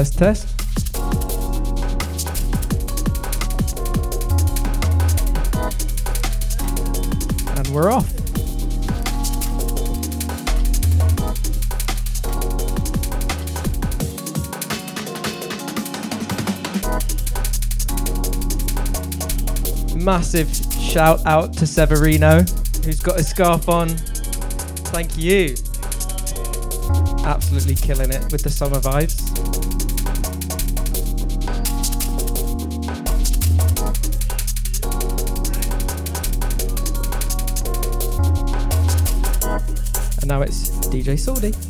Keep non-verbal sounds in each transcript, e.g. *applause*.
test, test. And we're off. Massive shout out to Severino, who's got his scarf on. Thank you. Absolutely killing it with the summer vibes. It's DJ Saldy.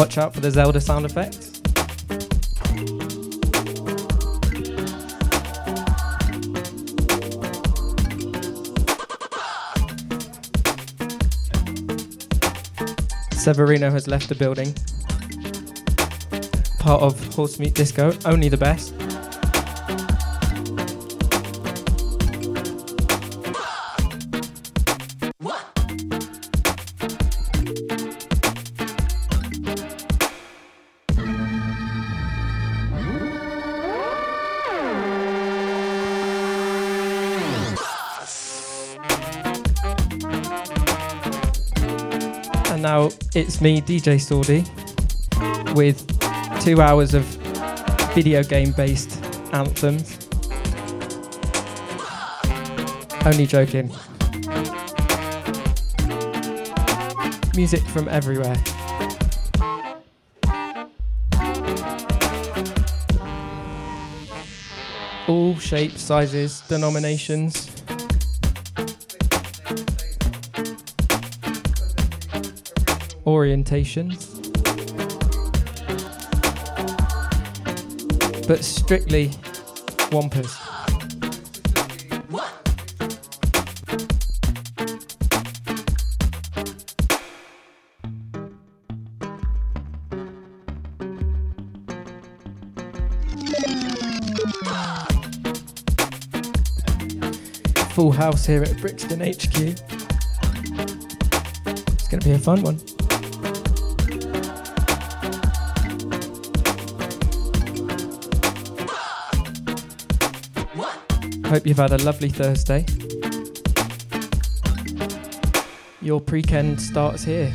Watch out for the Zelda sound effects. Severino has left the building. Part of Horse Meat Disco, only the best. It's me, DJ Sordi, with two hours of video game based anthems. Only joking. Music from everywhere. All shapes, sizes, denominations. Orientations. But strictly Wampers. Full house here at Brixton HQ. It's going to be a fun one. Hope you've had a lovely Thursday. Your pre-kend starts here.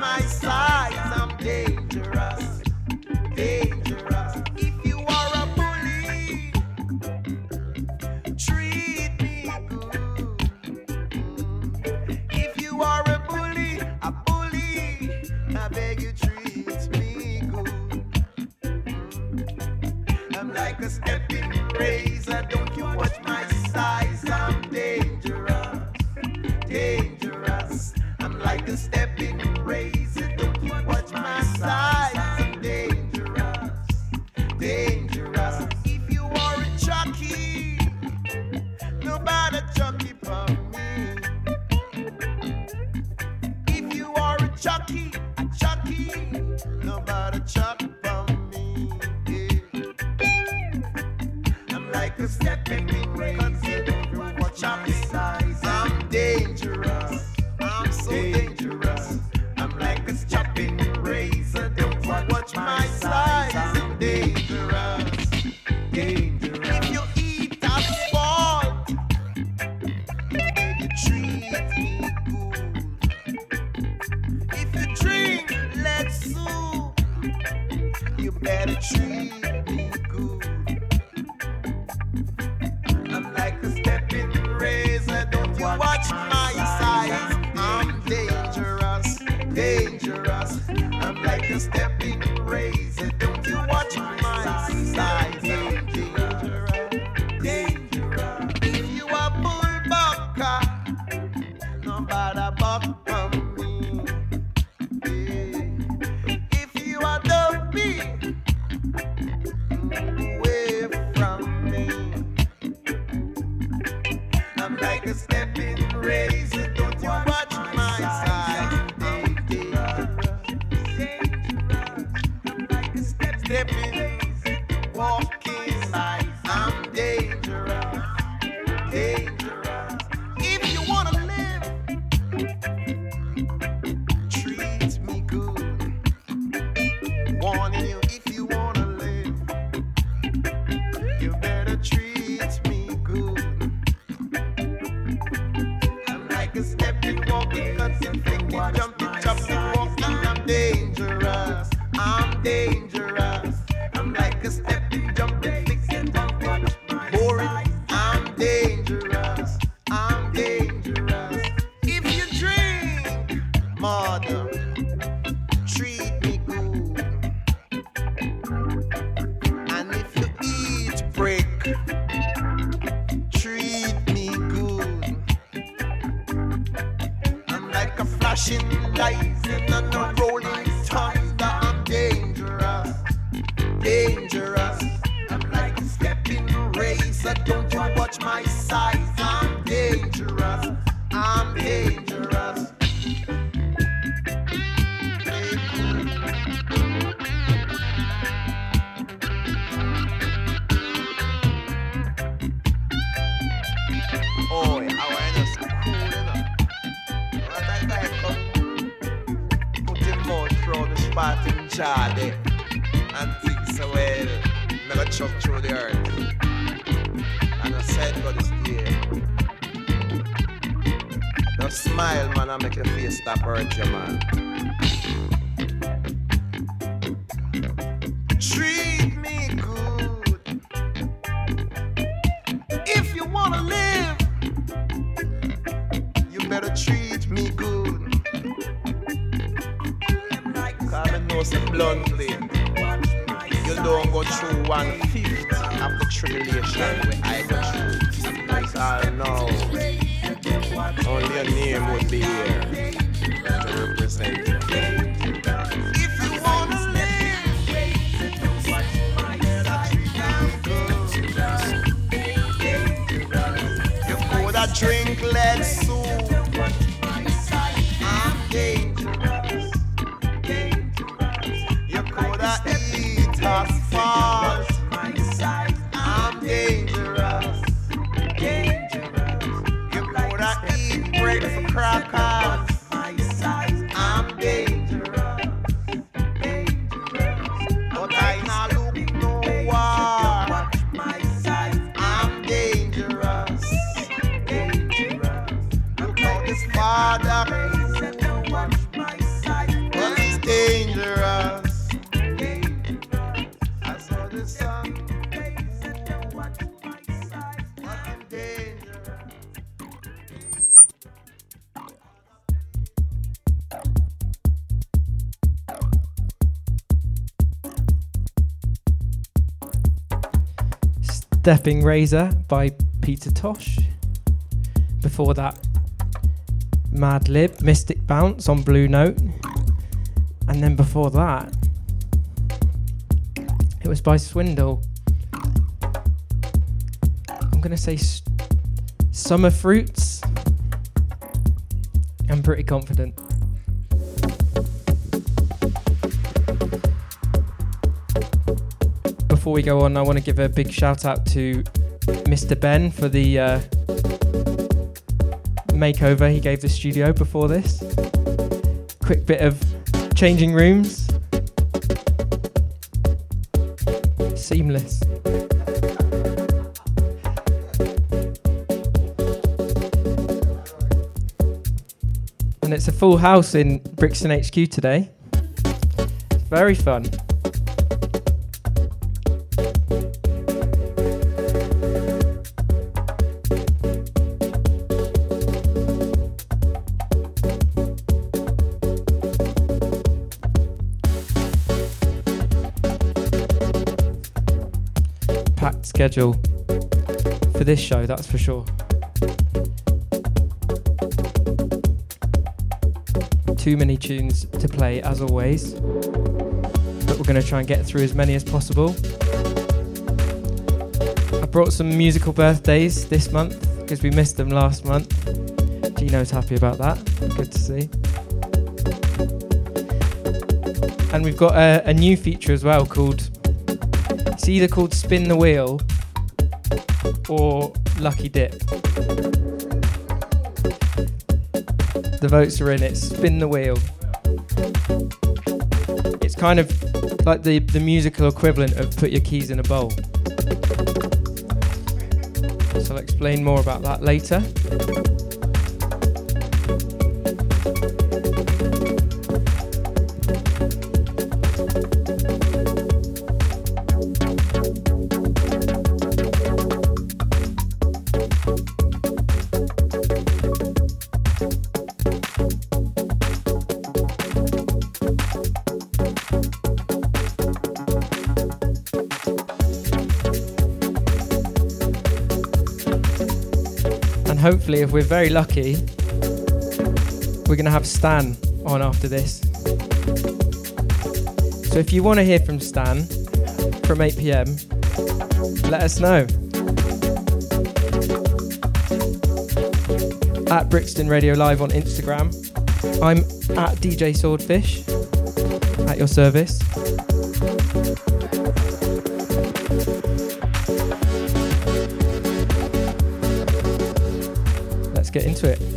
my side. smile, man, I make your face stop hurting, man. Stepping Razor by Peter Tosh. Before that, Madlib, Mystic Bounce on Blue Note. And then before that, it was by Swindle. I'm going to say Summer Fruits. I'm pretty confident. Before we go on, I want to give a big shout out to Mr. Ben for the uh, makeover he gave the studio before this. Quick bit of changing rooms. Seamless. And it's a full house in Brixton HQ today. Very fun. Schedule for this show, that's for sure. Too many tunes to play, as always, but we're going to try and get through as many as possible. I brought some musical birthdays this month because we missed them last month. Gino's happy about that. Good to see. And we've got a, a new feature as well called it's either called Spin the Wheel or Lucky Dip. The votes are in it. Spin the Wheel. It's kind of like the, the musical equivalent of Put Your Keys in a Bowl. So I'll explain more about that later. If we're very lucky, we're going to have Stan on after this. So if you want to hear from Stan from 8 pm, let us know. At Brixton Radio Live on Instagram. I'm at DJ Swordfish at your service. Let's get into it.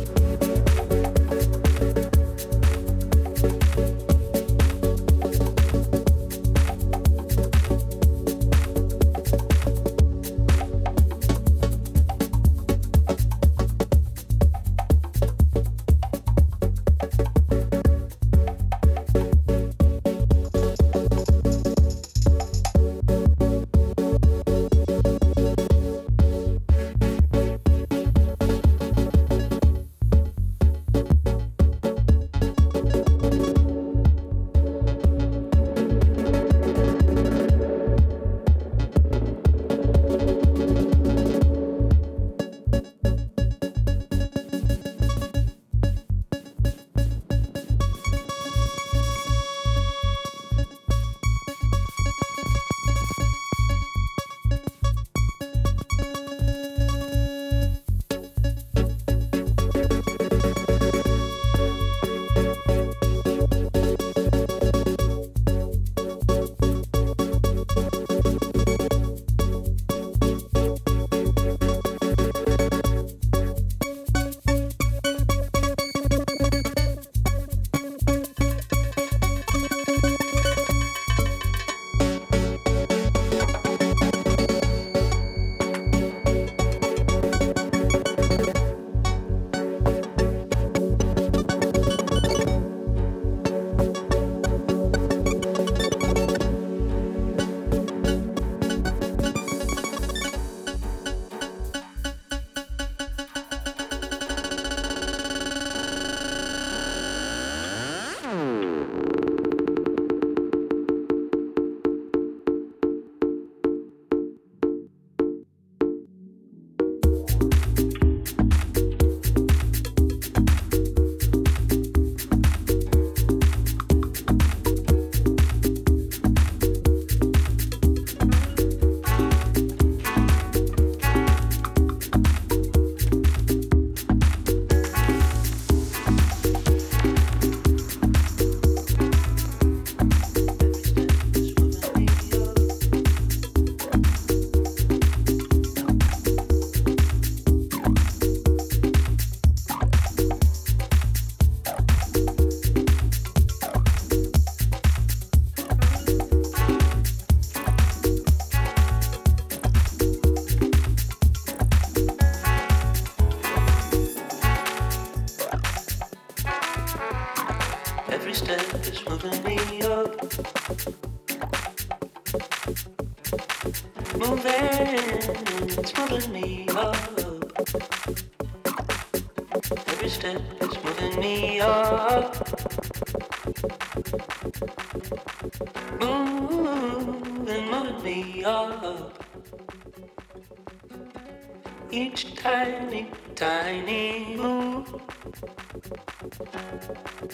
Each tiny, tiny move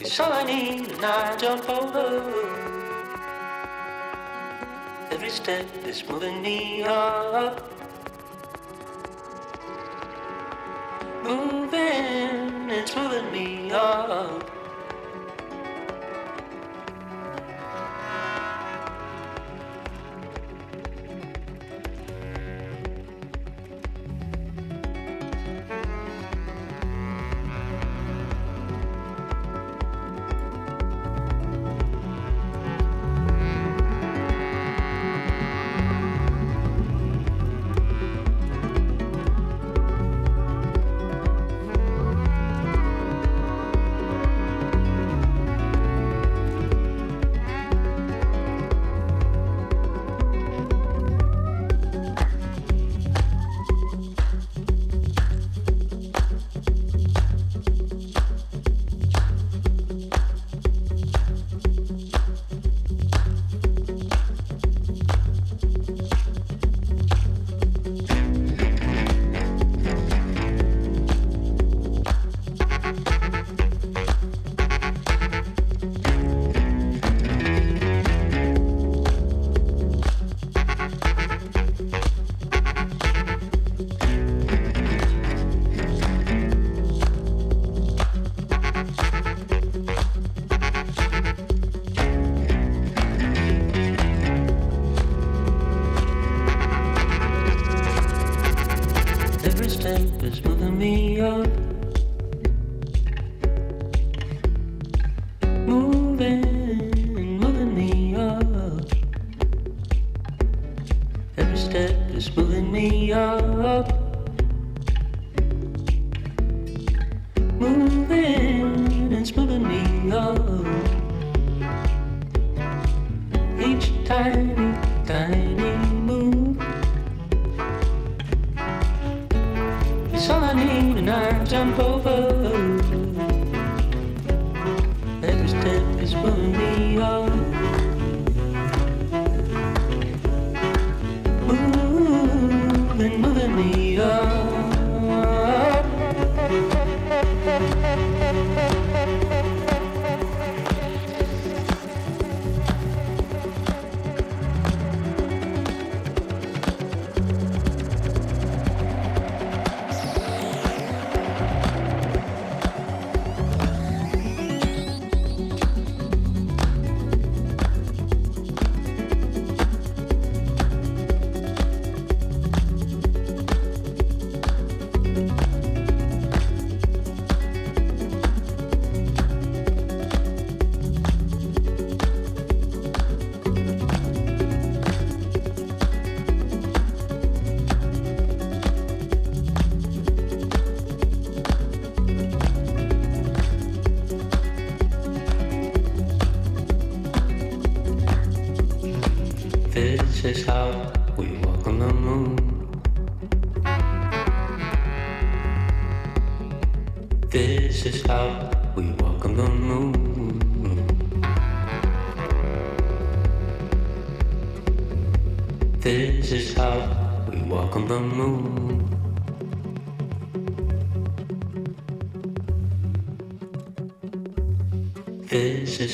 is all I need, and I jump over. Every step is moving me up. Moving, it's moving me up.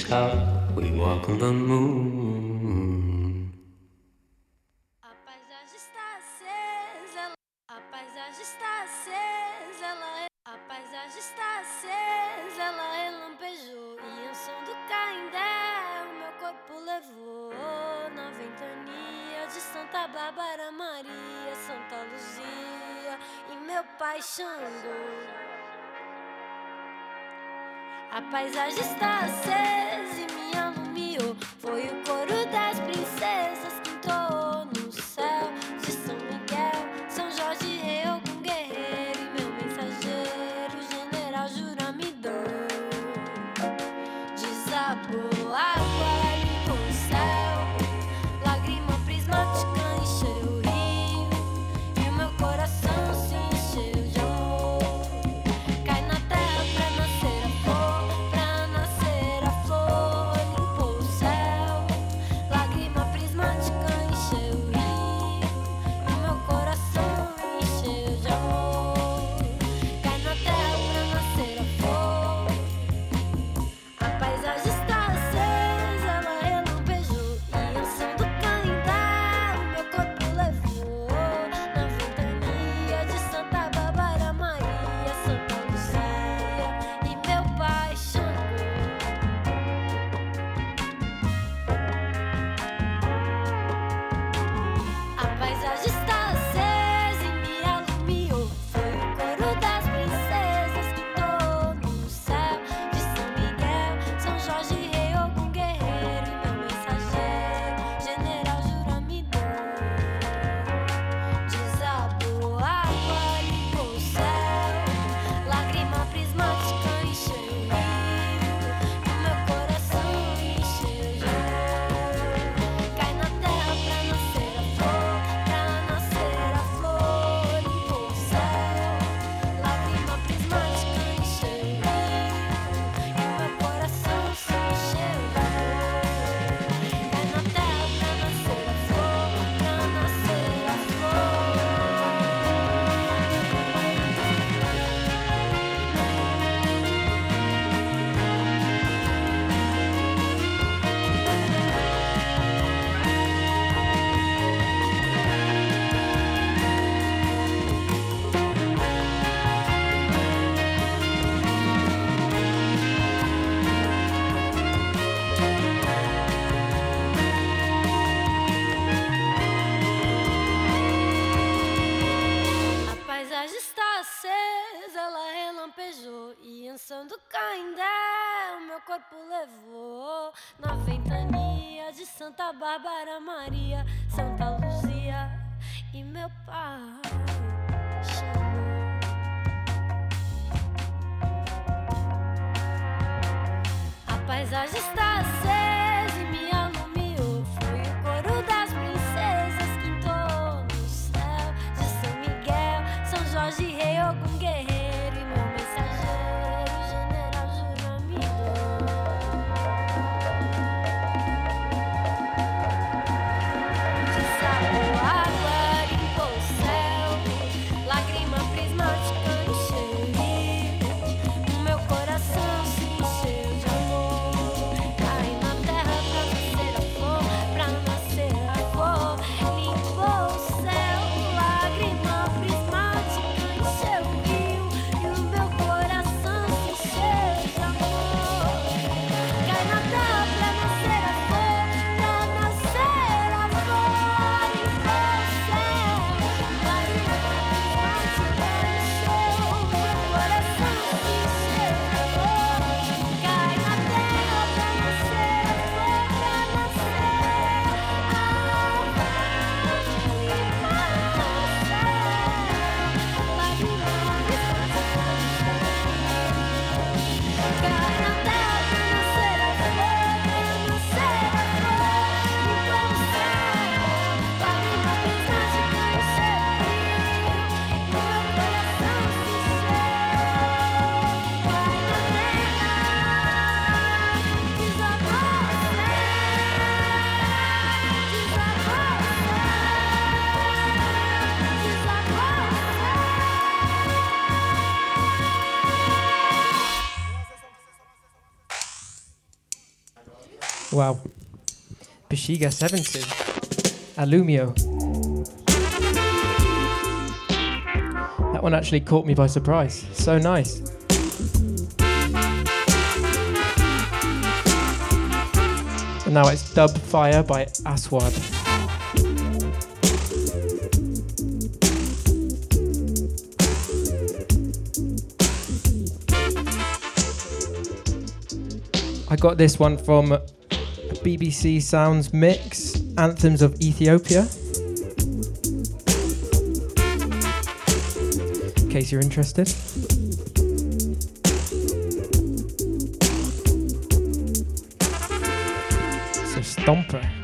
Is how we walk on the moon. A paisagem está acesa, a paisagem está acesa, ela, a paisagem está acesa, ela relampejou e o som do Caindé o meu corpo levou na ventania de Santa Bárbara Maria, Santa Luzia e meu pai Xangô. A paisagem está capitania de Santa Bárbara, Maria, Santa Luzia e meu pai. A paisagem está assim. Shiga 7 Alumio. That one actually caught me by surprise. So nice. And now it's Dub Fire by Aswad. I got this one from BBC Sounds mix, Anthems of Ethiopia. In case you're interested. So stomper.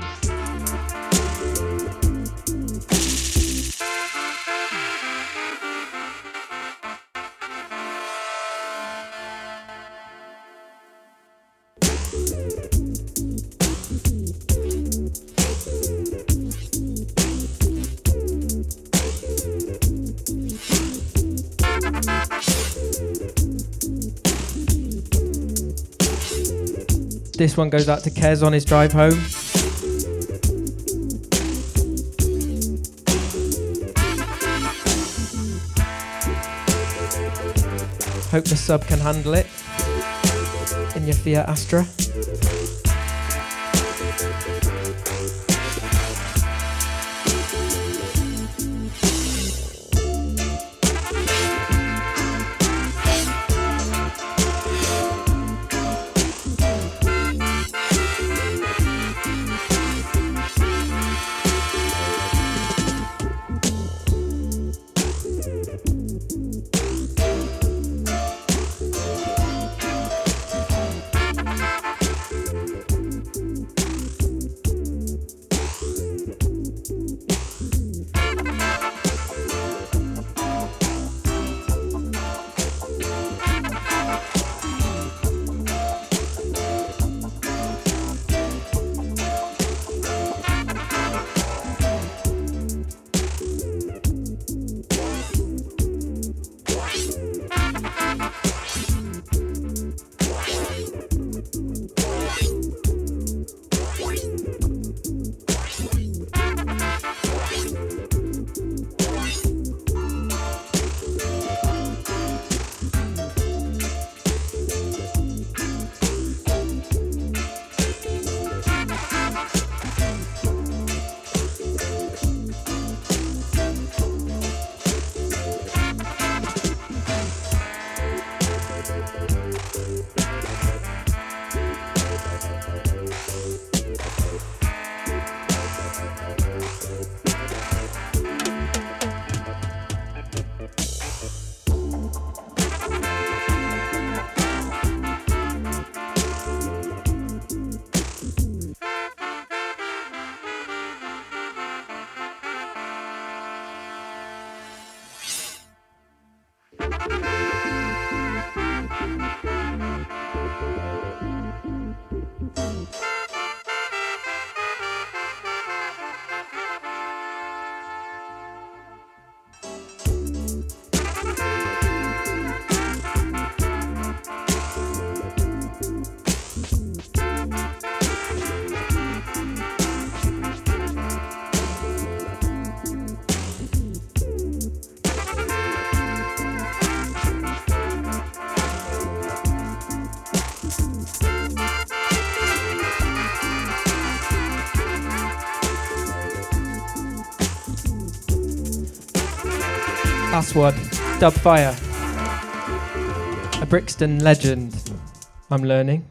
This one goes out to Kez on his drive home. Hope the sub can handle it in your Fiat Astra. Aswad, Dubfire, a Brixton legend, I'm learning.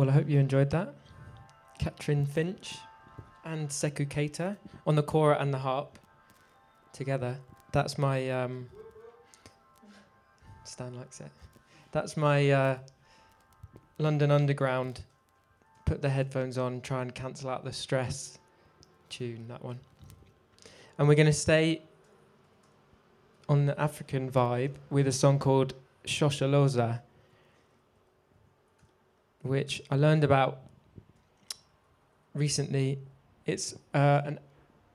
Well, I hope you enjoyed that. Catrin Finch and Sekou Keita on the kora and the harp together. That's my. Um, Stan likes it. That's my uh, London Underground. Put the headphones on, try and cancel out the stress tune, that one. And we're going to stay on the African vibe with a song called Shosholoza, which I learned about recently. It's uh, an,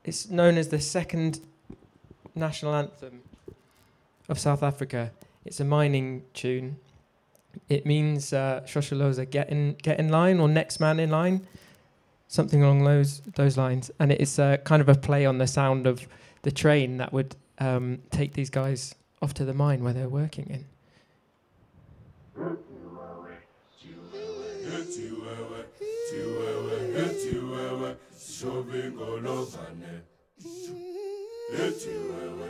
it's known as the second national anthem of South Africa. It's a mining tune. It means uh, Shosholoza, get in, get in line, or next man in line, something along those those lines. And it is uh, kind of a play on the sound of the train that would um, take these guys off to the mine where they're working in. ethi wewe ethi wewe sishobe ingolofane ethi wewe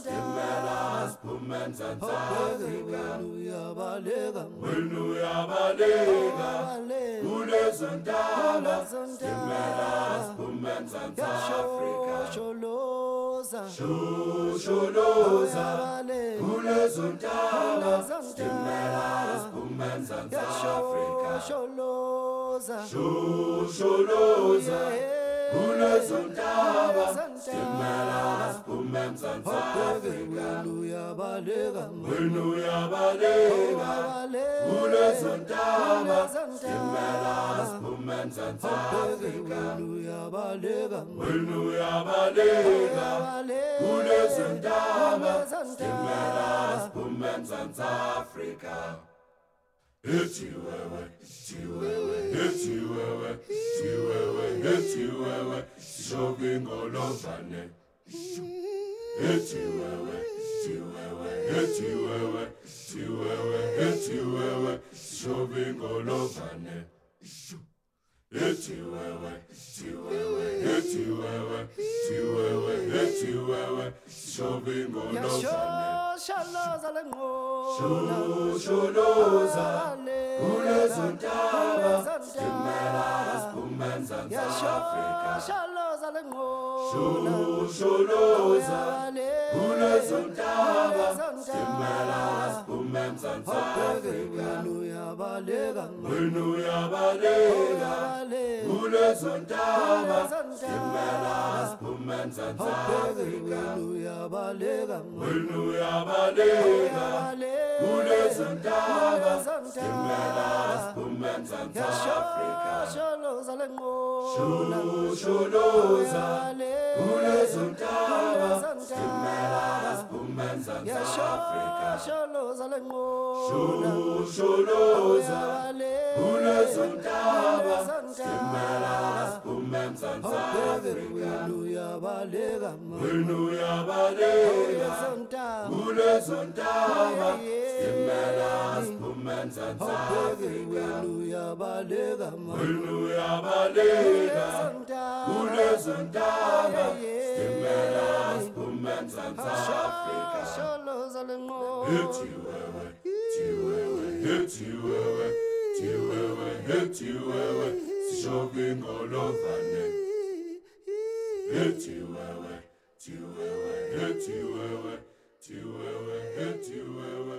Stimela spumenza Afrika uyabaleka wena uyabaleka kulezontaba Stimela spumenza Afrika Sholoza Sholoza kulezontaba Stimela spumenza Afrika Sholoza Sholoza kulezontaba Stimela spumenza Afrika. uyabaleka wena uyabaleka kulezontaba Stimela spumenza Afrika. uyabaleka wena uyabaleka kulezontaba Stimela spumenza Afrika Wewe, eti wewe, wewe, eti wewe, lovane. Eti wewe, wewe, eti wewe, wewe, eti wewe, eti wewe, eti wewe, eti wewe, eti wewe, shogingo lovane. Sholoza lengqona Sholoza kulezontaba Stimela spumenza Afrika Sholoza Sholoza kulezontaba Stimela spumenza Afrika uyabaleka wena uyabaleka kulezontaba Stimela spumenza Afrika uyabaleka wena uyabaleka kulezontaba Stimela spumenza Afrika Sholoza lengqona Sholoza kulezontaba Stimela spumenza Afrika Sholoza lengqona Sholoza kulezontaba Stimela spumenza Afrika uyabaleka wena uyabaleka kulezontaba Stimela spumenza Afrika uyabaleka wena uyabaleka kulezontaba Stimela spumenza Afrika Sholoza lengqona Eti wewe, eti wewe, eti wewe, eti wewe, eti wewe, shogingo lovane. Eti wewe, eti wewe, eti wewe, eti wewe, eti wewe.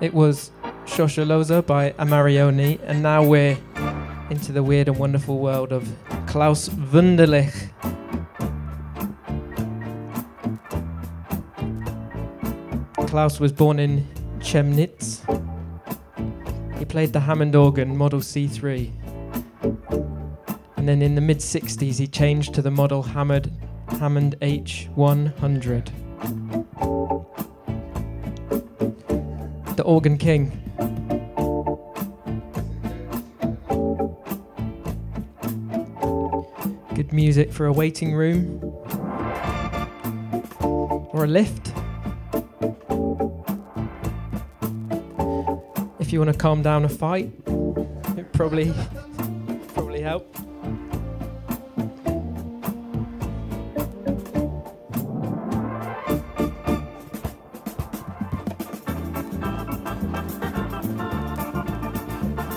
It was Shosholoza by Amarioni, and now we're into the weird and wonderful world of Klaus Wunderlich. Klaus was born in Chemnitz. He played the Hammond organ, Model C3. And then in the mid 60s, he changed to the model Hammond, Hammond H100. Organ King. Good music for a waiting room or a lift. If you want to calm down a fight, it probably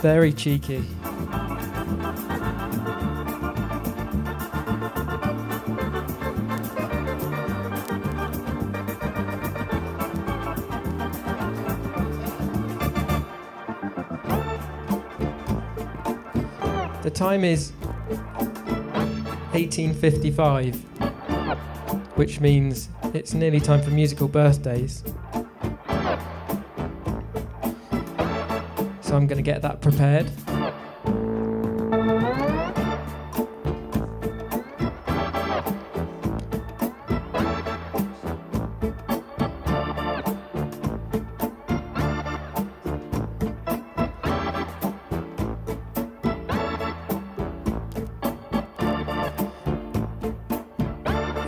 Very cheeky. The time is 1855, which means it's nearly time for musical birthdays. So I'm going to get that prepared.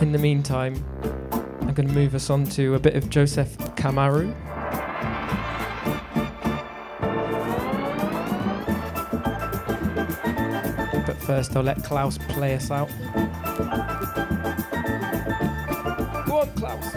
In the meantime, I'm going to move us on to a bit of Joseph Kamaru. First, I'll let Klaus play us out. Go on, Klaus.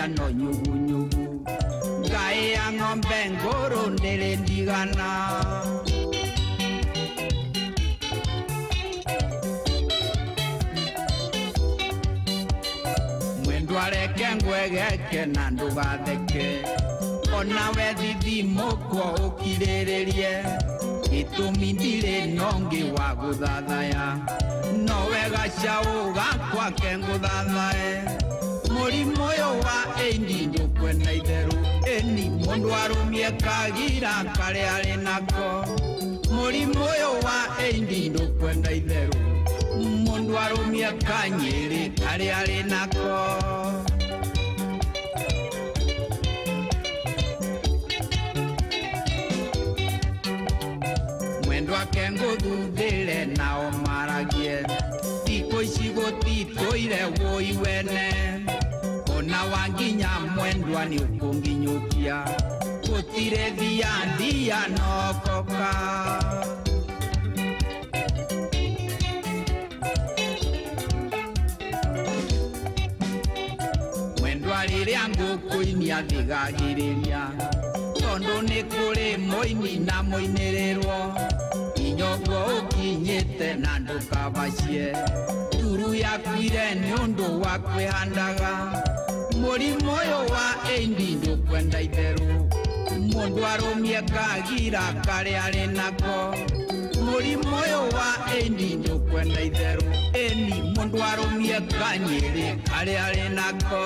Mũhiano nyugunyugu ngai ya ng'ombe ngũrũ ndĩrĩ ndigana. Mwendwareke ngwegeke na ndũgatheke ona we thithimũkwo ũkirĩrĩrie gĩtũmi ndirĩ nongĩ wa gũthathaya. No wega caũ gakwake arũmie kagira karĩa arĩ nako. Mũrimũ ũyũ wa ĩndi ndũkwenda itherũ. Mũndũ arũmie kanyĩrĩ karĩa arĩ nako. Mwendwa ke ngũthuthĩre nao maragie. Thikũ ici gũtitũire wũi wene. Ona wanginya mwendwa nĩ ũkũnginyũkia tire dia dia no coca rä a ngå kå inia thigagä rä ria tondå nä kå rä måini na må inä rä rwo inyoguo å kinyä te na ndå kabacie turu yakuire nä å ndå wa kwä handaga må rimå å yå wa ĩndi ndå kwenda itherå mũndũ arũmie kagira karĩa arĩ nako mũrimũ ũyũ wa ĩindi ndũkwenda itherũ. Ĩni mũndũ arũmie kanyĩrĩ karĩa arĩ nako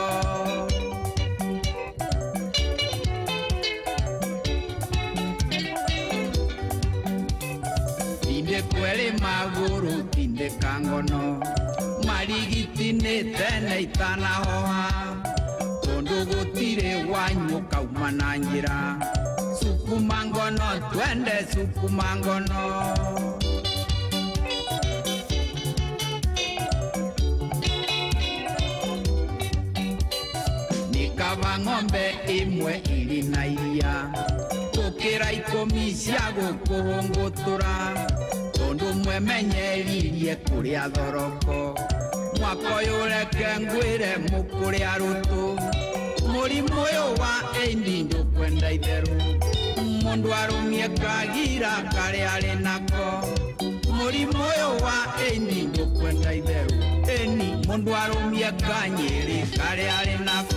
tinde kwere magũrũ tindĩka ngono. Marigiti nĩ tene itanahoha. Tondũ gũtirĩ wanyu kauma na njĩra suku mangono, twende suku mangono. Nikava ng'ombe imwe ili na iya kukira ikumi cia gukuhungutura tondu mwe menyeririe kuria thoroko. Mwaka uyu reke ngwire mukuria rutu mũrimũ ũyũ wa ĩindi ndũkwenda itherũ. Mũndũ arũmie kagira karĩa arĩ nako. Mũrimũ ũyũ wa ĩindi ndũkwenda itherũ. Ĩni mũndũ arũmie kanyĩrĩ karĩa arĩ nako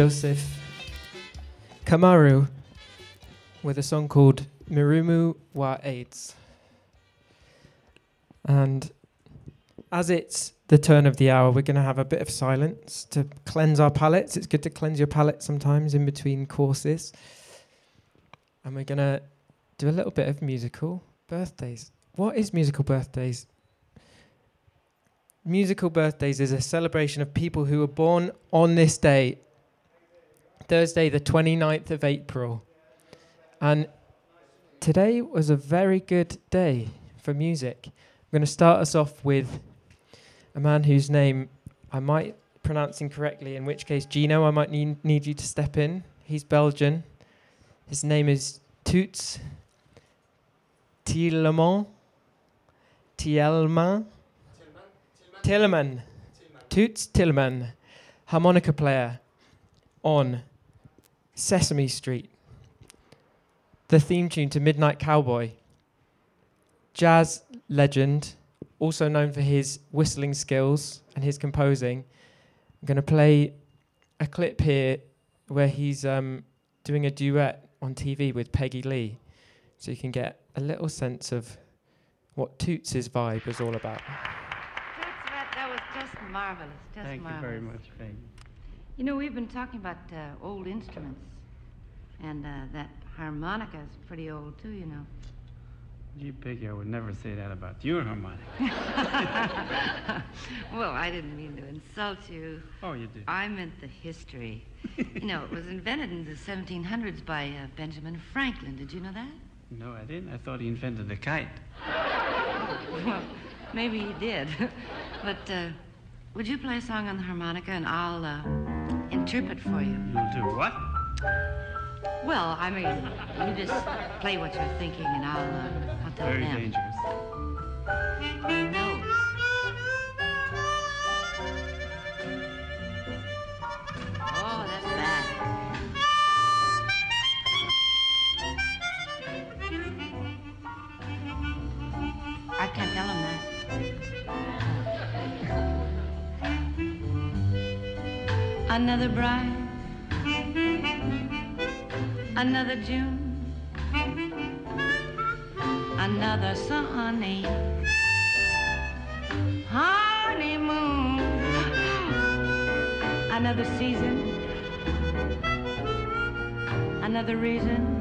Joseph Kamaru with a song called Mirumu wa AIDS. And as it's the turn of the hour, we're going to have a bit of silence to cleanse our palates. It's good to cleanse your palate sometimes in between courses. And we're going to do a little bit of musical birthdays. What is musical birthdays? Musical birthdays is a celebration of people who were born on this day, Thursday, the 29th of April. And today was a very good day for music. I'm going to start us off with a man whose name I might pronounce incorrectly, in which case, Gino, I might need, need you to step in. He's Belgian. His name is Toots Thielemans. Tielman. Tilleman. Toots Tilleman, harmonica player on Sesame Street. The theme tune to Midnight Cowboy. Jazz legend, also known for his whistling skills and his composing. I'm going to play a clip here where he's um, doing a duet on TV with Peggy Lee, so you can get a little sense of what Toots' vibe is all about. Toots, that, that was just marvelous. Just Thank marvelous. you very much, Faye. You know, we've been talking about uh, old instruments, and uh, that harmonica is pretty old too. You know. Gee, Peggy, I would never say that about your harmonica. *laughs* well, I didn't mean to insult you. Oh, you did. I meant the history. you know, it was invented in the 1700s by uh, Benjamin Franklin. Did you know that? No, I didn't. I thought he invented the kite. *laughs* well, maybe he did. *laughs* but uh, would you play a song on the harmonica and I'll uh, interpret for you? You'll do what? Well, I mean, you just play what you're thinking and I'll, uh, I'll tell Very them. dangerous. No. Another bride, another June, another sunny honeymoon, another season, another reason.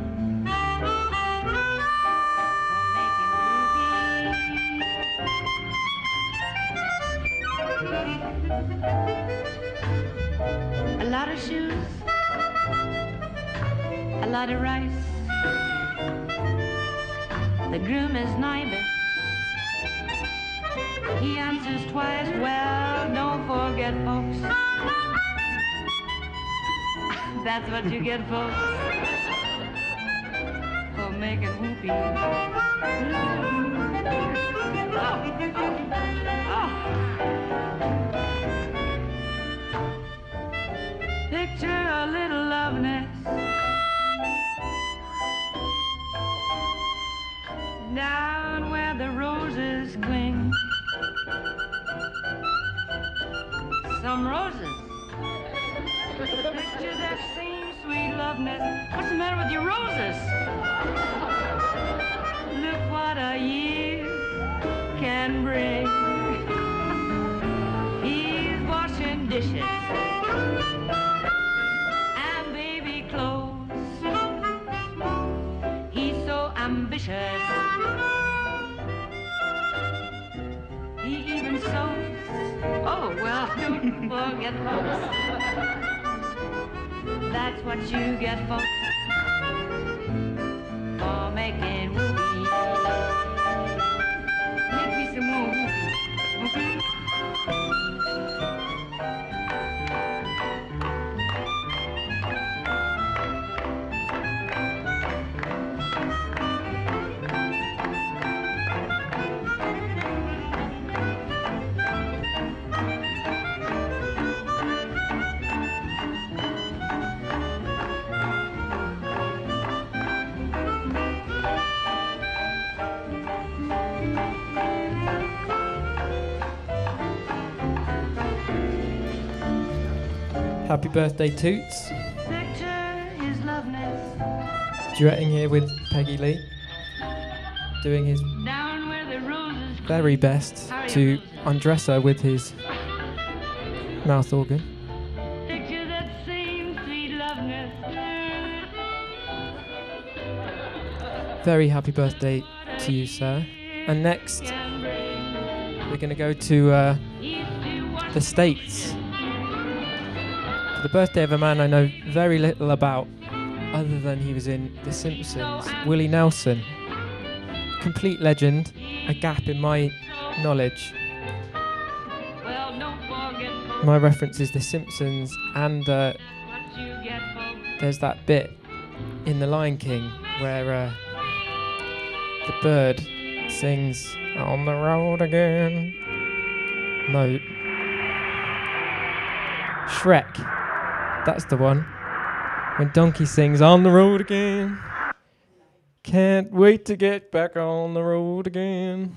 A lot of shoes, a lot of rice. The groom is Nibus. He answers twice. Well, don't forget, folks. *laughs* That's what you get, folks, for making whoopee. *laughs* Oh, oh. Picture a little love nest down where the roses cling. Some roses. Picture that same sweet love nest. What's the matter with your roses? Look what a year can bring. He's washing dishes He even sews. Oh, well, don't *laughs* forget, folks. That's what you get, folks, for making Happy birthday, Toots. Duetting here with Peggy Lee, doing his very best to undress her with his mouth organ. Very happy birthday to you, sir. And next, we're going to go to uh, the States. The birthday of a man I know very little about, other than he was in The Simpsons, Willie Nelson. Complete legend, a gap in my knowledge. My reference is The Simpsons, and uh, there's that bit in The Lion King where uh, the bird sings on the road again. No. Shrek. That's the one. When Donkey sings on the road again. Can't wait to get back on the road again.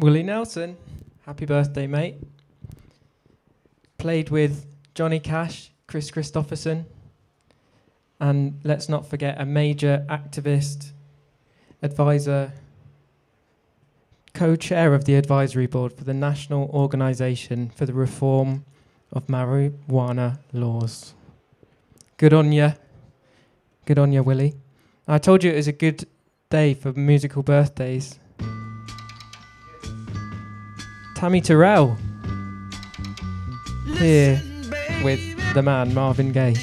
Willie Nelson, happy birthday, mate. Played with Johnny Cash, Kris Kristofferson, and let's not forget a major activist, advisor, co chair of the advisory board for the National Organisation for the Reform of Marijuana Laws. Good on ya. Good on ya, Willie. I told you it was a good day for musical birthdays. Tammi Terrell here with the man Marvin Gaye.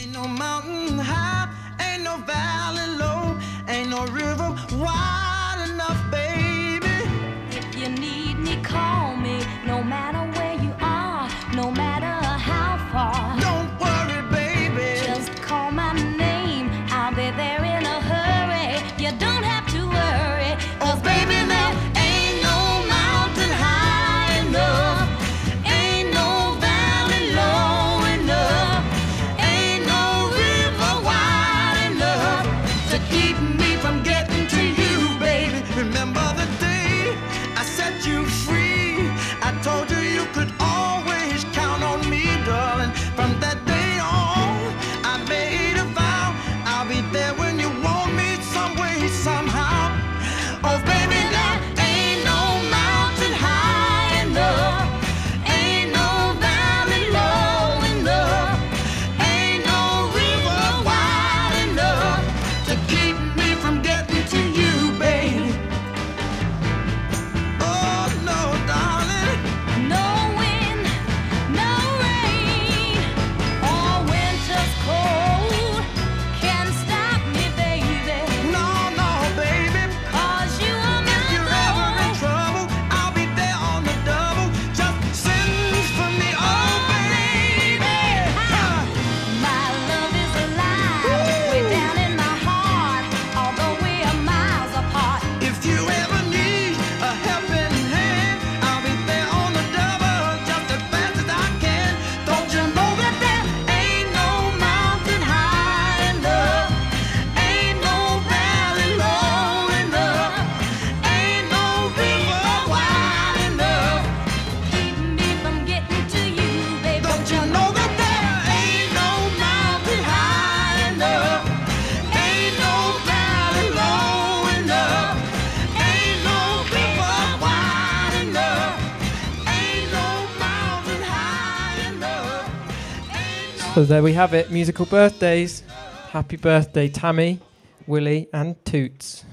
So there we have it. Musical birthdays. Happy birthday, Tammi, Willie, and Toots.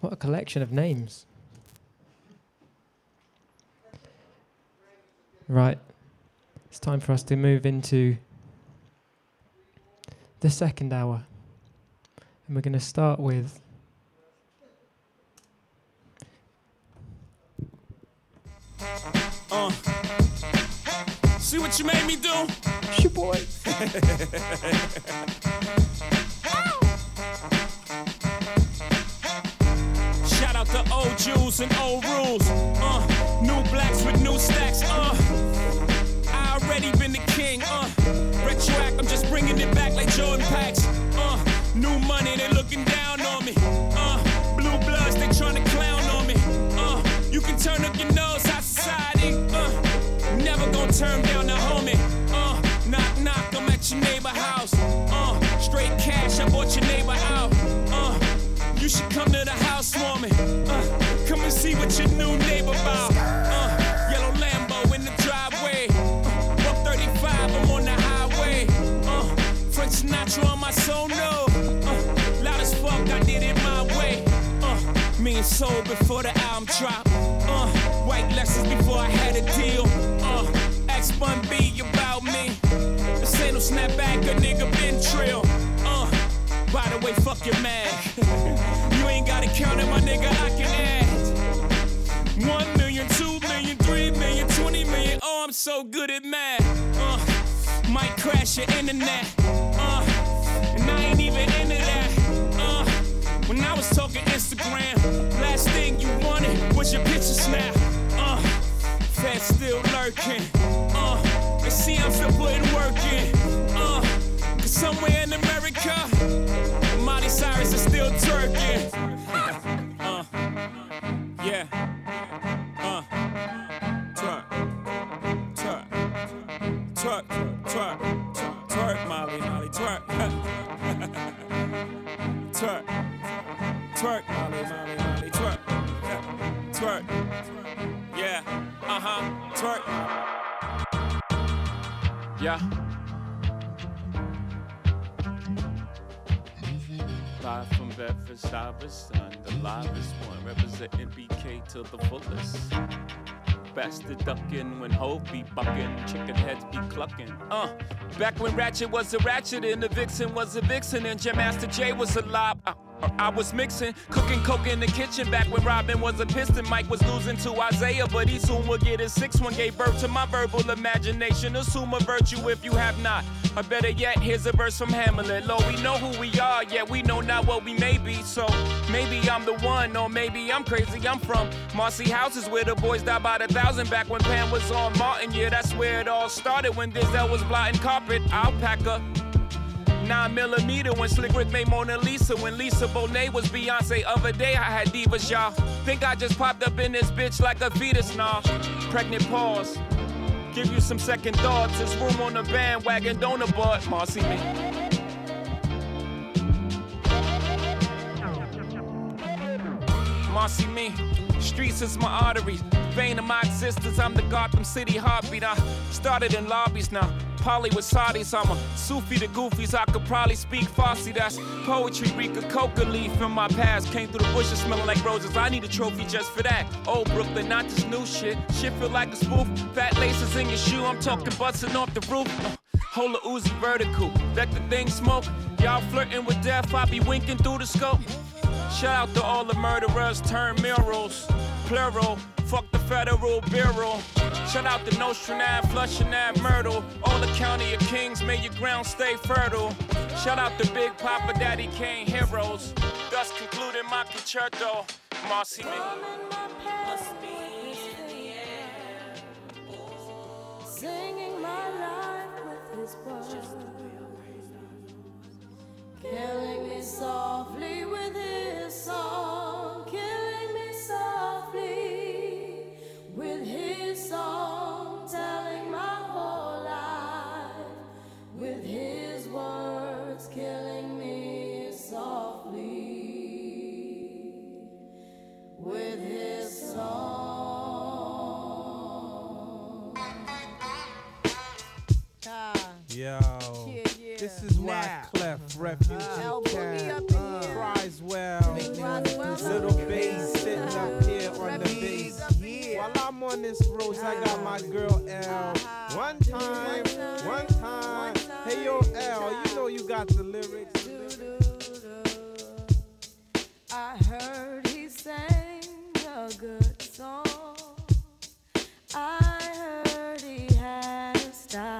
What a collection of names. Right. It's time for us to move into the second hour. And we're going to start with Uh. See what you made me do? It's your boy. *laughs* Shout out to old Jews and old rules. Uh, new blacks with new stacks. Uh, I already been the king. Uh, retroact, I'm just bringing it back like Jordan packs. Uh, new money, they should come to the housewarming. Uh, come and see what your new neighbor about. Uh, yellow Lambo in the driveway. Uh, 135, I'm on the highway. Uh, Frank Sinatra on my sono. Uh, loud as fuck, I did it my way. Uh, me and soul before the album drop. Uh, white lessons before I had a deal. Uh, X Bun B about me. This ain't no snapback, a nigga been trill. Uh, by the way, fuck your mag. *laughs* ain't gotta count it, my nigga, I can add. One million, two million, three million, twenty million. Oh, I'm so good at math. Uh, might crash your internet. Uh, and I ain't even into that. Uh, when I was talking Instagram, last thing you wanted was your picture snap. Uh, Fed still lurking. Uh, they see I'm still putting work in. Uh, cause somewhere in America, Cyrus is still twerking. *laughs* Uh, yeah. Uh, twerk, twerk, twerk, twerk, twerk, twerk, Molly, Molly, twerk. *laughs* twerk, twerk, Molly, Molly, Molly, twerk, twerk. Yeah, uh huh, twerk. Yeah. Live from Bedford Stuyvesant, the livest one, representing BK to the fullest. Bastard ducking when Hov be bucking, chicken heads be clucking. Uh, back when Ratchet was a ratchet and the Vixen was a vixen and Jam Master Jay was alive. Uh, I was mixing, cooking coke in the kitchen back when Robin was a piston. Mike was losing to Isiah, but he soon would get his six one. Gave birth to my verbal imagination. Assume a virtue if you have not. Or better yet, here's a verse from Hamlet. Lord, we know who we are, yet we know not what we may be. So maybe I'm the one, or maybe I'm crazy. I'm from Marcy Houses where the boys died by the thousand back when Pam was on Martin. Yeah, that's where it all started when Denzel was blotting carpet. Alpaca. Nine millimeter when Slick Rick made Mona Lisa. When Lisa Bonet was Beyonce other day, I had divas, y'all. Think I just popped up in this bitch like a fetus, nah. Pregnant pause. Give you some second thoughts. There's room on the bandwagon, don't abort. Marcy me. Marcy me. Streets is my arteries. Vein of my existence, I'm the Gotham City heartbeat. I started in lobbies now. Polly with Saudis, I'm a Sufi to goofies. I could probably speak Farsi. That's poetry. Rika coca leaf from my past. Came through the bushes smelling like roses. I need a trophy just for that. Old Brooklyn, not this new shit. Shit feel like a spoof. Fat laces in your shoe. I'm talking busting off the roof. Uh, Hold a Uzi vertical. Let the thing smoke. Y'all flirting with death. I be winking through the scope. Shout out to all the murderers turned murals. Plural. Fuck the federal bureau. Shout out to Nostrand Ave, Flushinab, Myrtle. All the county of kings, may your ground stay fertile. Shout out to Big Poppa, Daddy Kane heroes. Thus concluding my concerto. Marcy. Singing my life with his words. Killing me softly Refugee El Boogie Cat up in here. cries well. Little bass sitting up here on the bass. While I'm on this road, I got my ah. girl L. Uh-huh. One time, one time. Hey yo, L, you know you got the lyrics. I heard he sang a good song. I heard he had a style.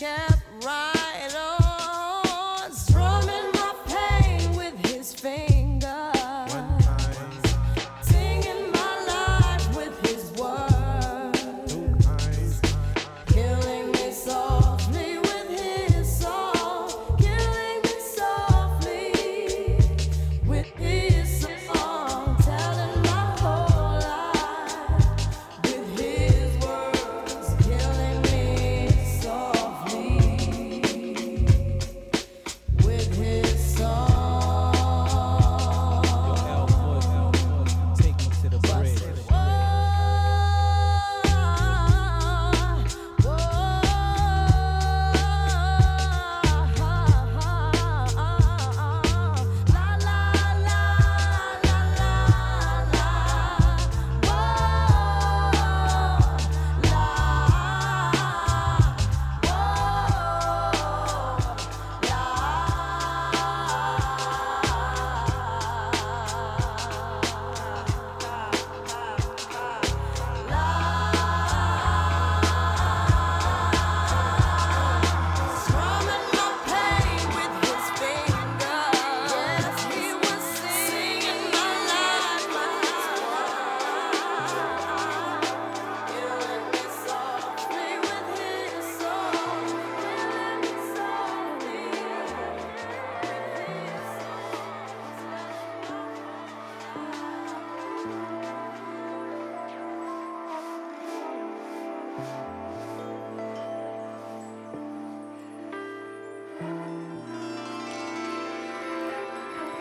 kept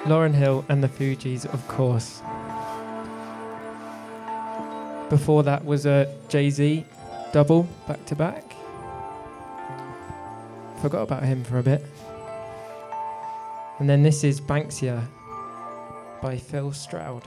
Lauryn Hill and the Fugees, of course. Before that was a Jay Z double back to back. Forgot about him for a bit. And then this is Banksia by Phil Stroud.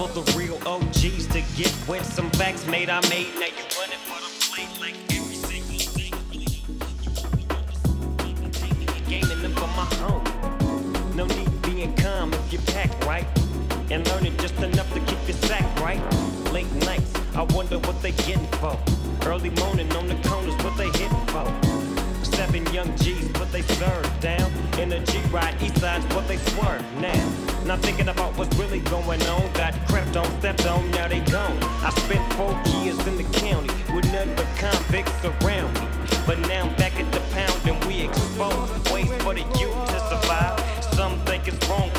for the real OGs to get with some facts made I made. Now you running for the plate like every single thing. Gaming them my. No need being calm if you pack right, and learning just enough to keep your sack right. Late nights I wonder what they getting for. Early morning on the corners, what they hitting for. Seven young G's, what they serve down. In a G ride, east side's what they swerve now. Not thinking about what's really going on. Got crept on, stepped on, now they gone. I spent four years in the county with nothing but convicts around me. But now I'm back at the pound and we expose ways for the youth to survive. Some think it's wrong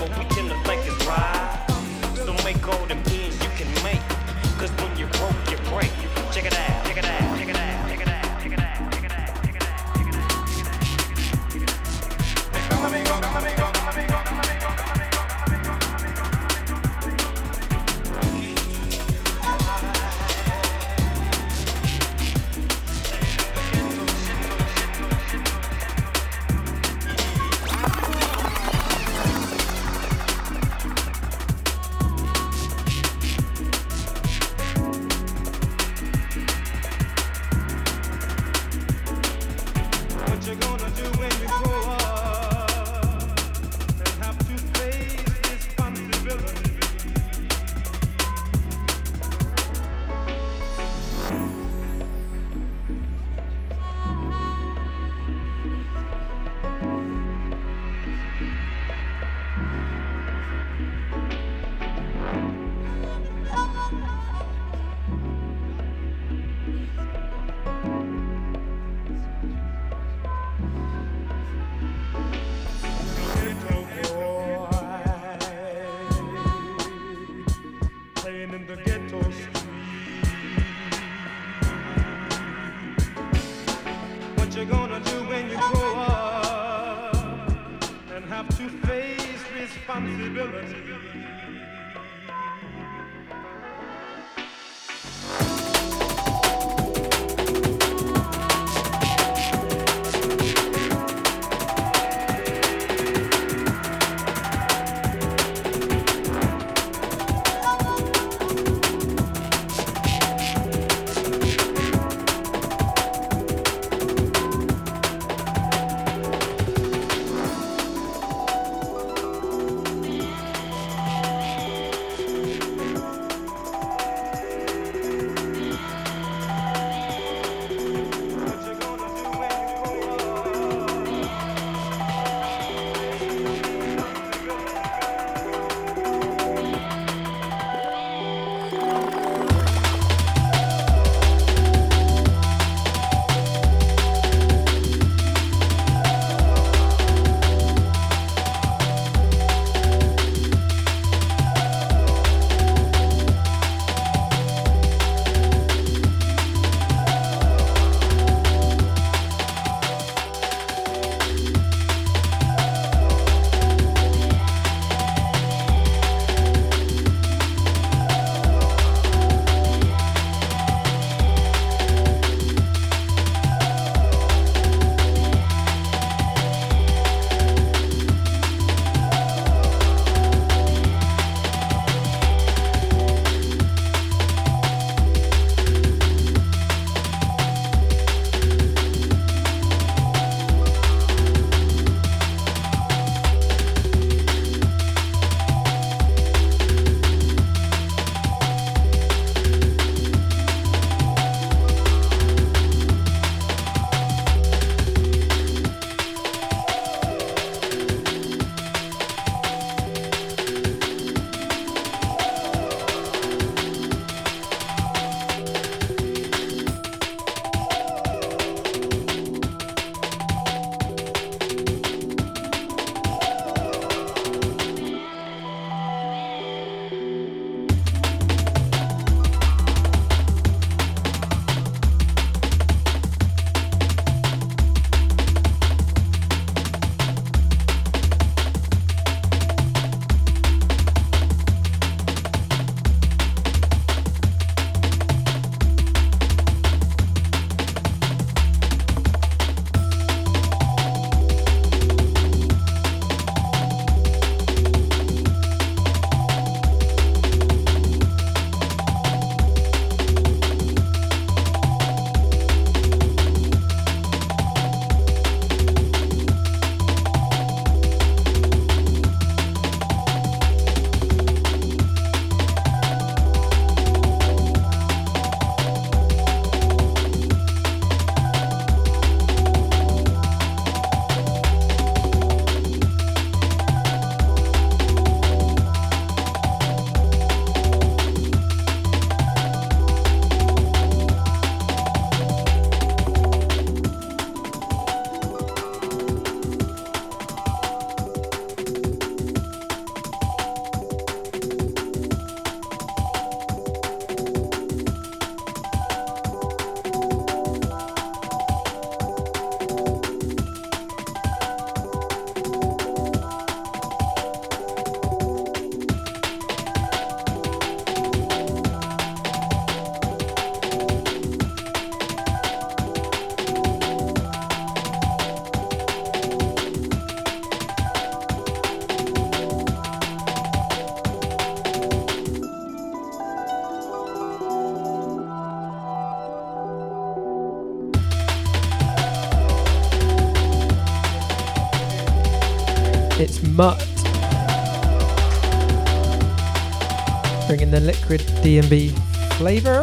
liquid D&B flavour.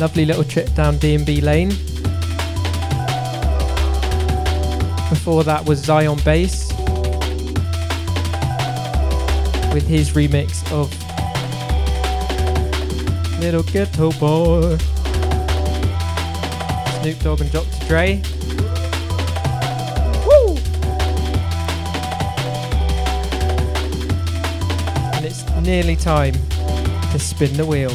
Lovely little trip down D&B lane. Before that was Zion Bass with his remix of Little Ghetto Boy. Snoop Dogg and Dr. Dre. Nearly time to spin the wheel.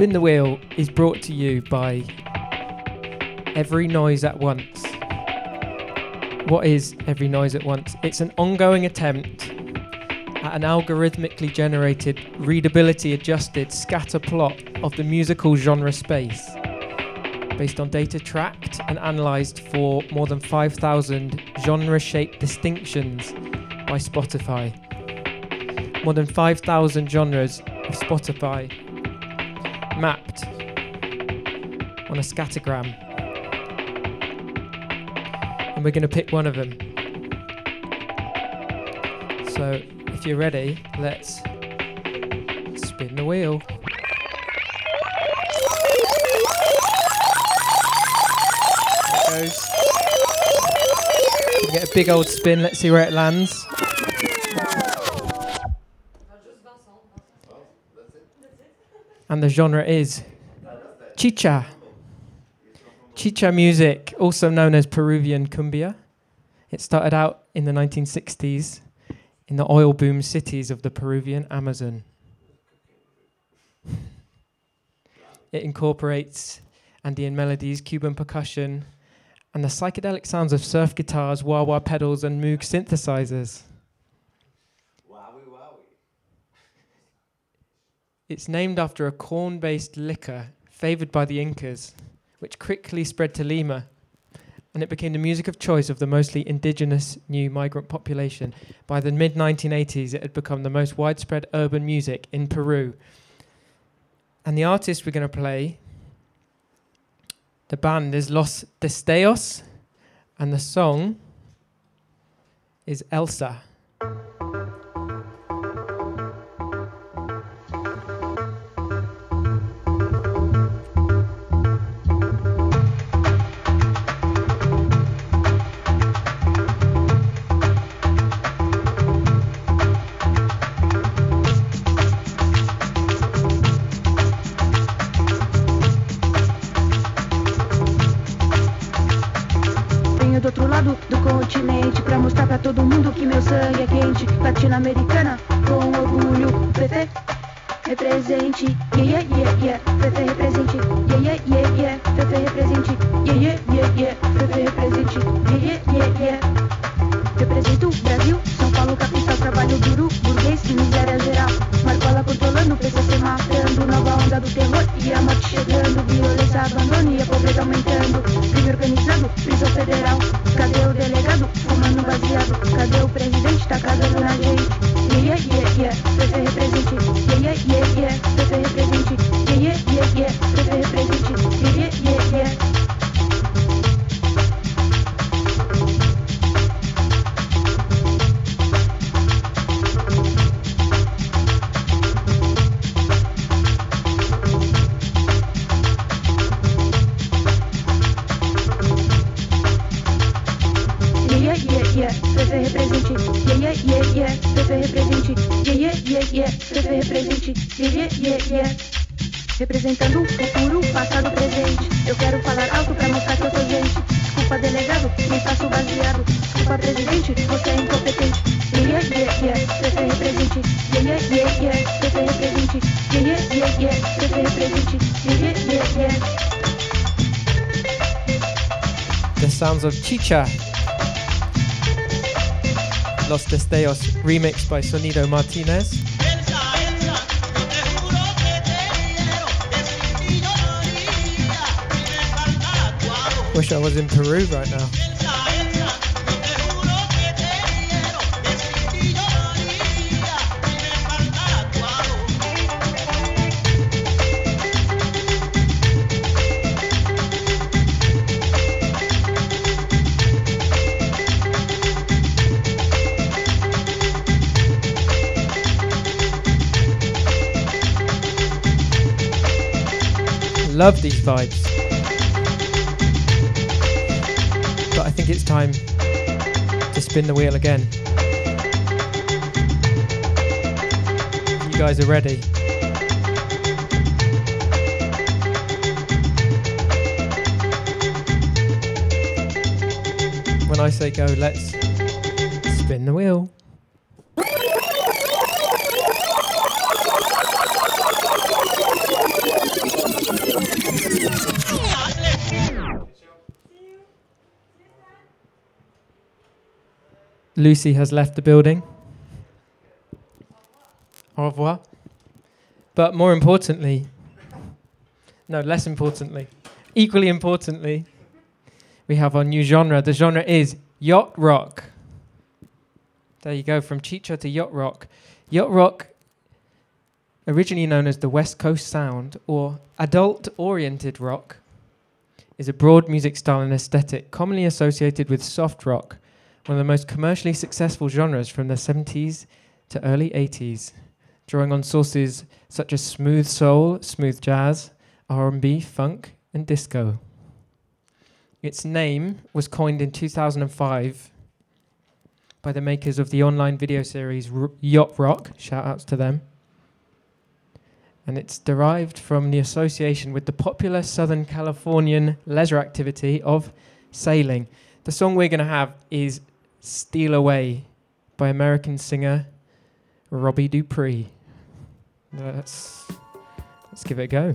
Spin the Wheel is brought to you by Every Noise at Once. What is Every Noise at Once? It's an ongoing attempt at an algorithmically generated, readability adjusted scatter plot of the musical genre space based on data tracked and analysed for more than 5,000 genre shaped distinctions by Spotify. More than 5,000 genres of Spotify mapped on a scattergram. And we're going to pick one of them. So, if you're ready, let's spin the wheel. There goes. Get a big old spin, let's see where it lands. And the genre is chicha. Chicha music, also known as Peruvian cumbia. It started out in the 1960s in the oil boom cities of the Peruvian Amazon. It incorporates Andean melodies, Cuban percussion, and the psychedelic sounds of surf guitars, wah wah pedals, and Moog synthesizers. It's named after a corn based liquor favored by the Incas, which quickly spread to Lima, and it became the music of choice of the mostly indigenous new migrant population. By the mid 1980s, it had become the most widespread urban music in Peru. And the artist we're going to play, the band is Los Destellos, and the song is Elsa. Yeah. Representando o futuro, passado, presente. Eu quero falar alto pra mostrar que eu sou gente. Desculpa, delegado, me faço presidente, você é incompetente. Yeah, yeah, yeah, Fefe represente. Yeah, yeah, yeah, yeah, Fefe represente. Yeah, yeah, yeah, yeah, Fefe represente. Yeah, yeah, yeah. The sounds of Chicha. Los Destellos, remixed by Sonido Martinez. Wish I was in Peru right now. Love these vibes. It's time to spin the wheel again. You guys are ready. When I say go, let's Lucy has left the building. Au revoir. But more importantly, no, less importantly, equally importantly, we have our new genre. The genre is yacht rock. There you go, from Chicha to yacht rock. Yacht rock, originally known as the West Coast Sound or adult oriented rock, is a broad music style and aesthetic commonly associated with soft rock, one of the most commercially successful genres from the 70s to early 80s, drawing on sources such as smooth soul, smooth jazz, R&B, funk, and disco. Its name was coined in 2005 by the makers of the online video series R- Yacht Rock, shout outs to them. And it's derived from the association with the popular Southern Californian leisure activity of sailing. The song we're going to have is Steal Away by American singer Robbie Dupree. Let's, let's give it a go.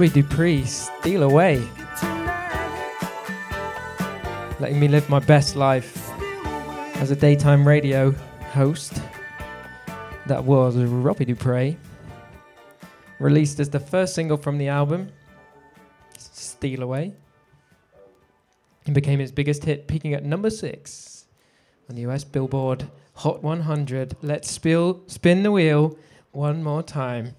Robbie Dupree, Steal Away. Letting me live my best life as a daytime radio host. That was Robbie Dupree. Released as the first single from the album, Steal Away. And became his biggest hit, peaking at number six on the US Billboard Hot 100. Let's spill, spin the wheel one more time.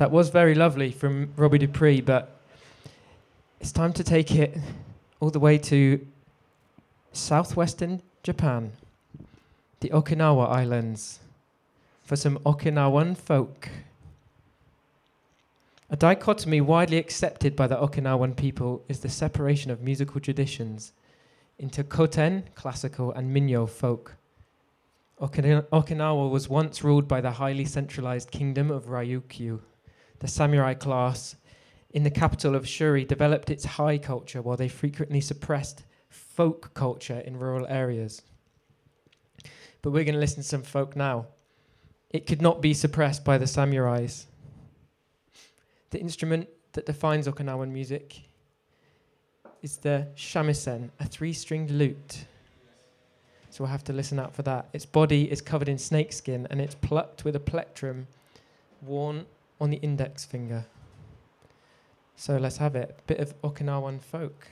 That was very lovely from Robbie Dupree, but it's time to take it all the way to southwestern Japan, the Okinawa Islands, for some Okinawan folk. A dichotomy widely accepted by the Okinawan people is the separation of musical traditions into Koten, classical, and Minyo, folk. Okina- Okinawa was once ruled by the highly centralized kingdom of Ryukyu. The samurai class in the capital of Shuri developed its high culture while they frequently suppressed folk culture in rural areas. But we're going to listen to some folk now. It could not be suppressed by the samurais. The instrument that defines Okinawan music is the shamisen, a three stringed lute. So we'll have to listen out for that. Its body is covered in snakeskin and it's plucked with a plectrum worn on the index finger. So let's have it. Bit of Okinawan folk.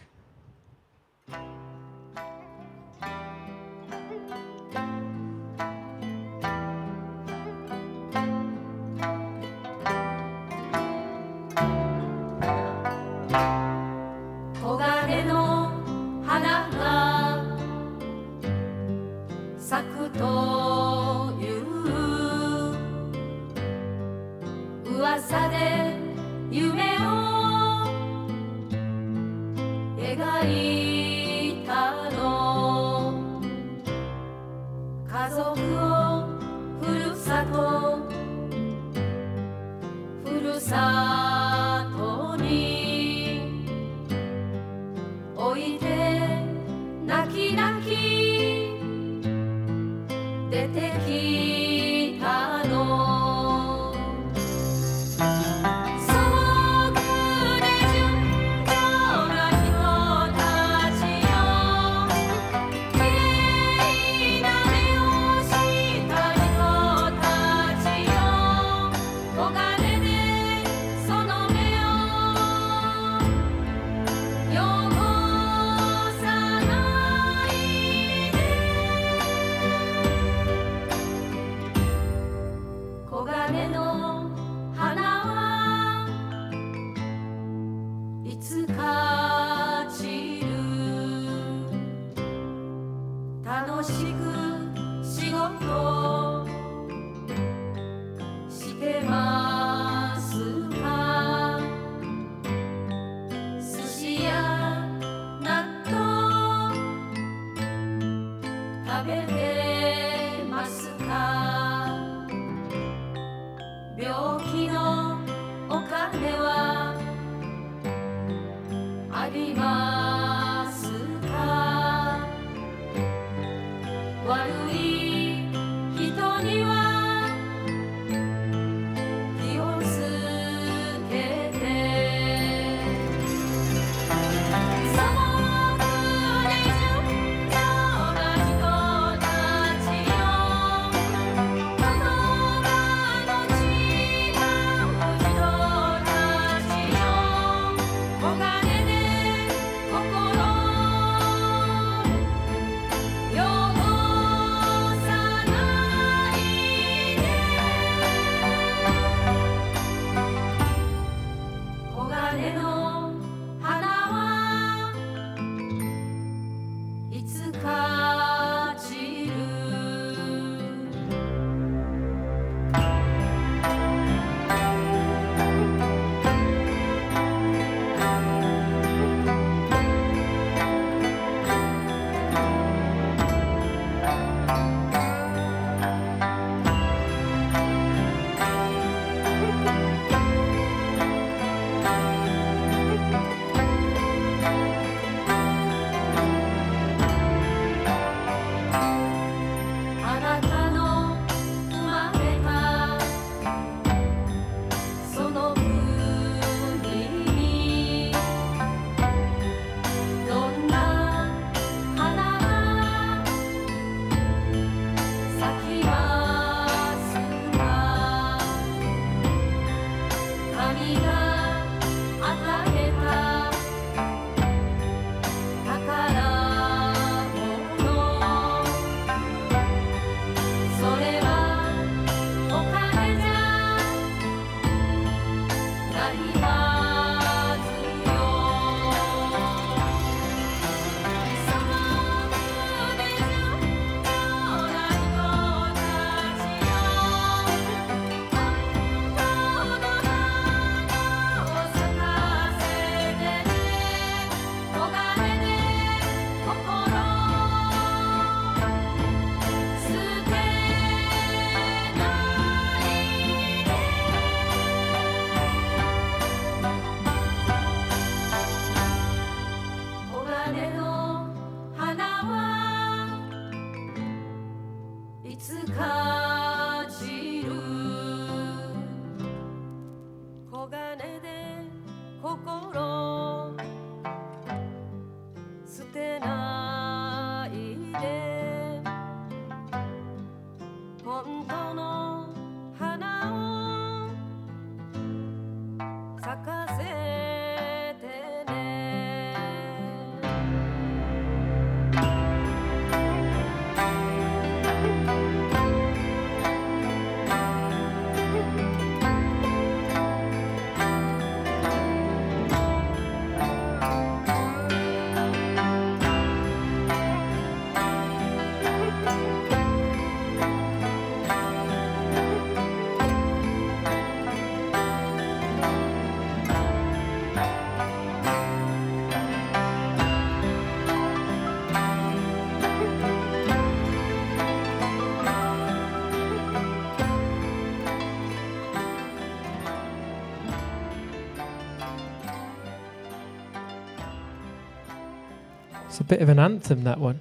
It's a bit of an anthem, that one.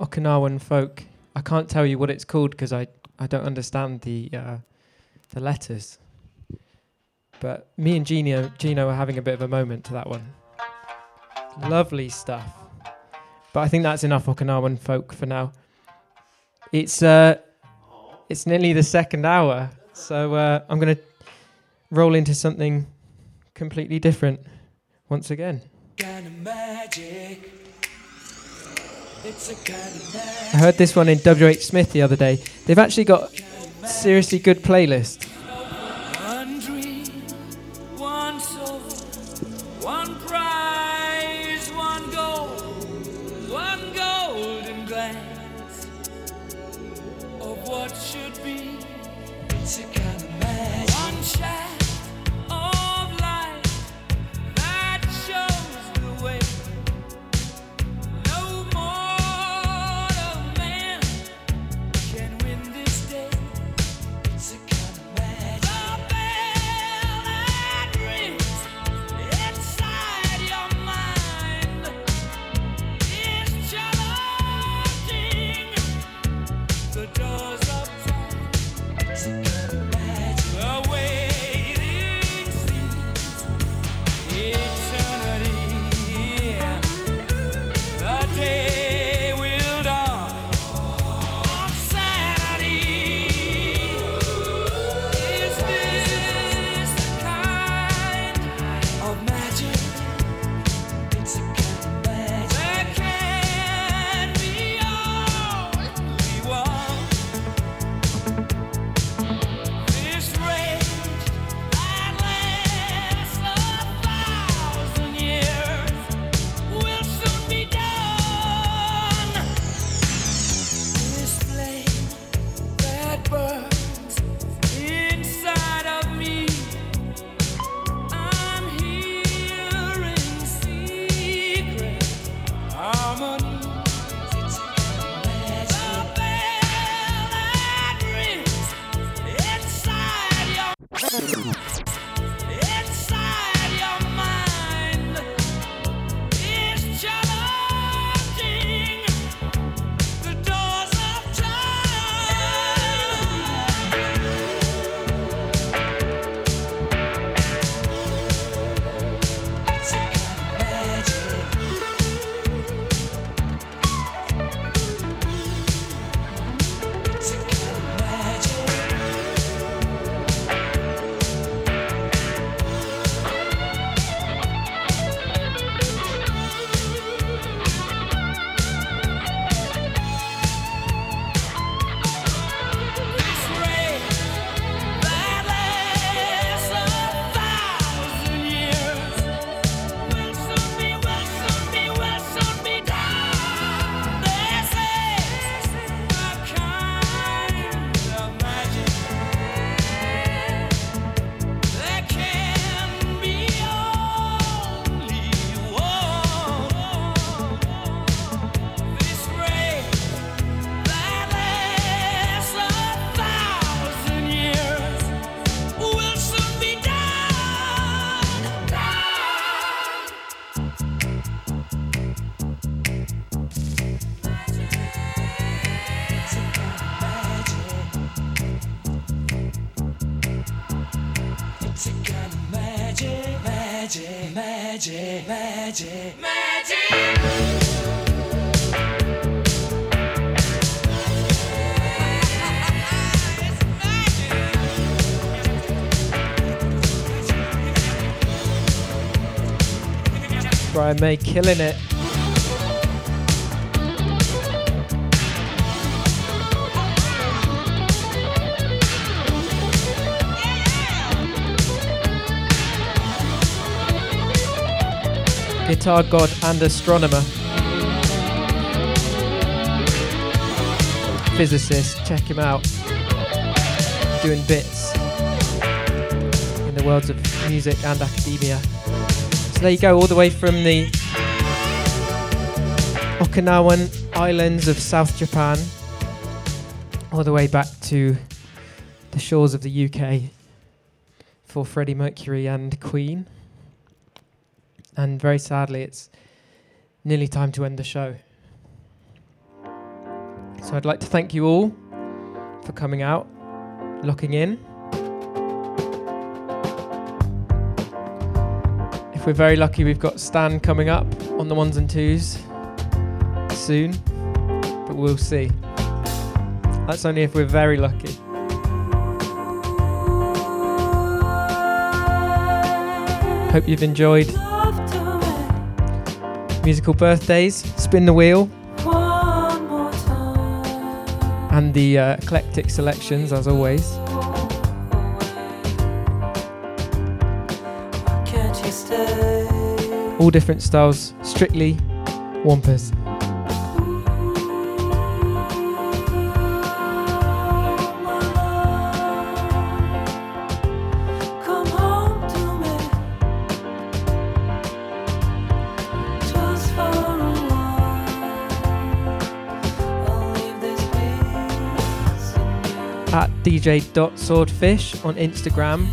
Okinawan folk. I can't tell you what it's called because I, I don't understand the uh, the letters. But me and Gino, Gino are having a bit of a moment to that one. Lovely stuff. But I think that's enough Okinawan folk for now. It's uh, it's nearly the second hour, so uh, I'm gonna roll into something completely different once again. Kind of magic. I heard this one in WH Smith the other day. They've actually got seriously good playlist. May killing it. Guitar god and astronomer. Physicist, check him out. Doing bits in the worlds of music and academia. So there you go, all the way from the Okinawan islands of South Japan, all the way back to the shores of the UK for Freddie Mercury and Queen. And very sadly, it's nearly time to end the show. So I'd like to thank you all for coming out, locking in. We're very lucky, we've got Stan coming up on the ones and twos soon, but we'll see. That's only if we're very lucky. Hope you've enjoyed musical birthdays, spin the wheel, and the uh, eclectic selections as always. All different styles, strictly Wampus. Come home to me. Just for a while. I'll leave this peace. At dj.swordfish on Instagram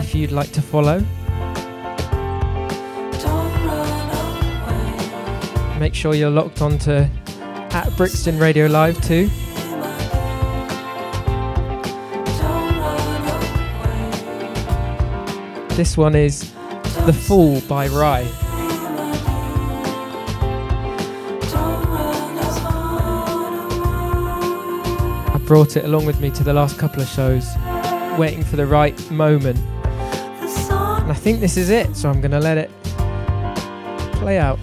if you'd like to follow. Make sure you're locked onto at Brixton Radio Live too. This one is The Fool by Rhye. I brought it along with me to the last couple of shows, waiting for the right moment. And I think this is it, so I'm going to let it play out.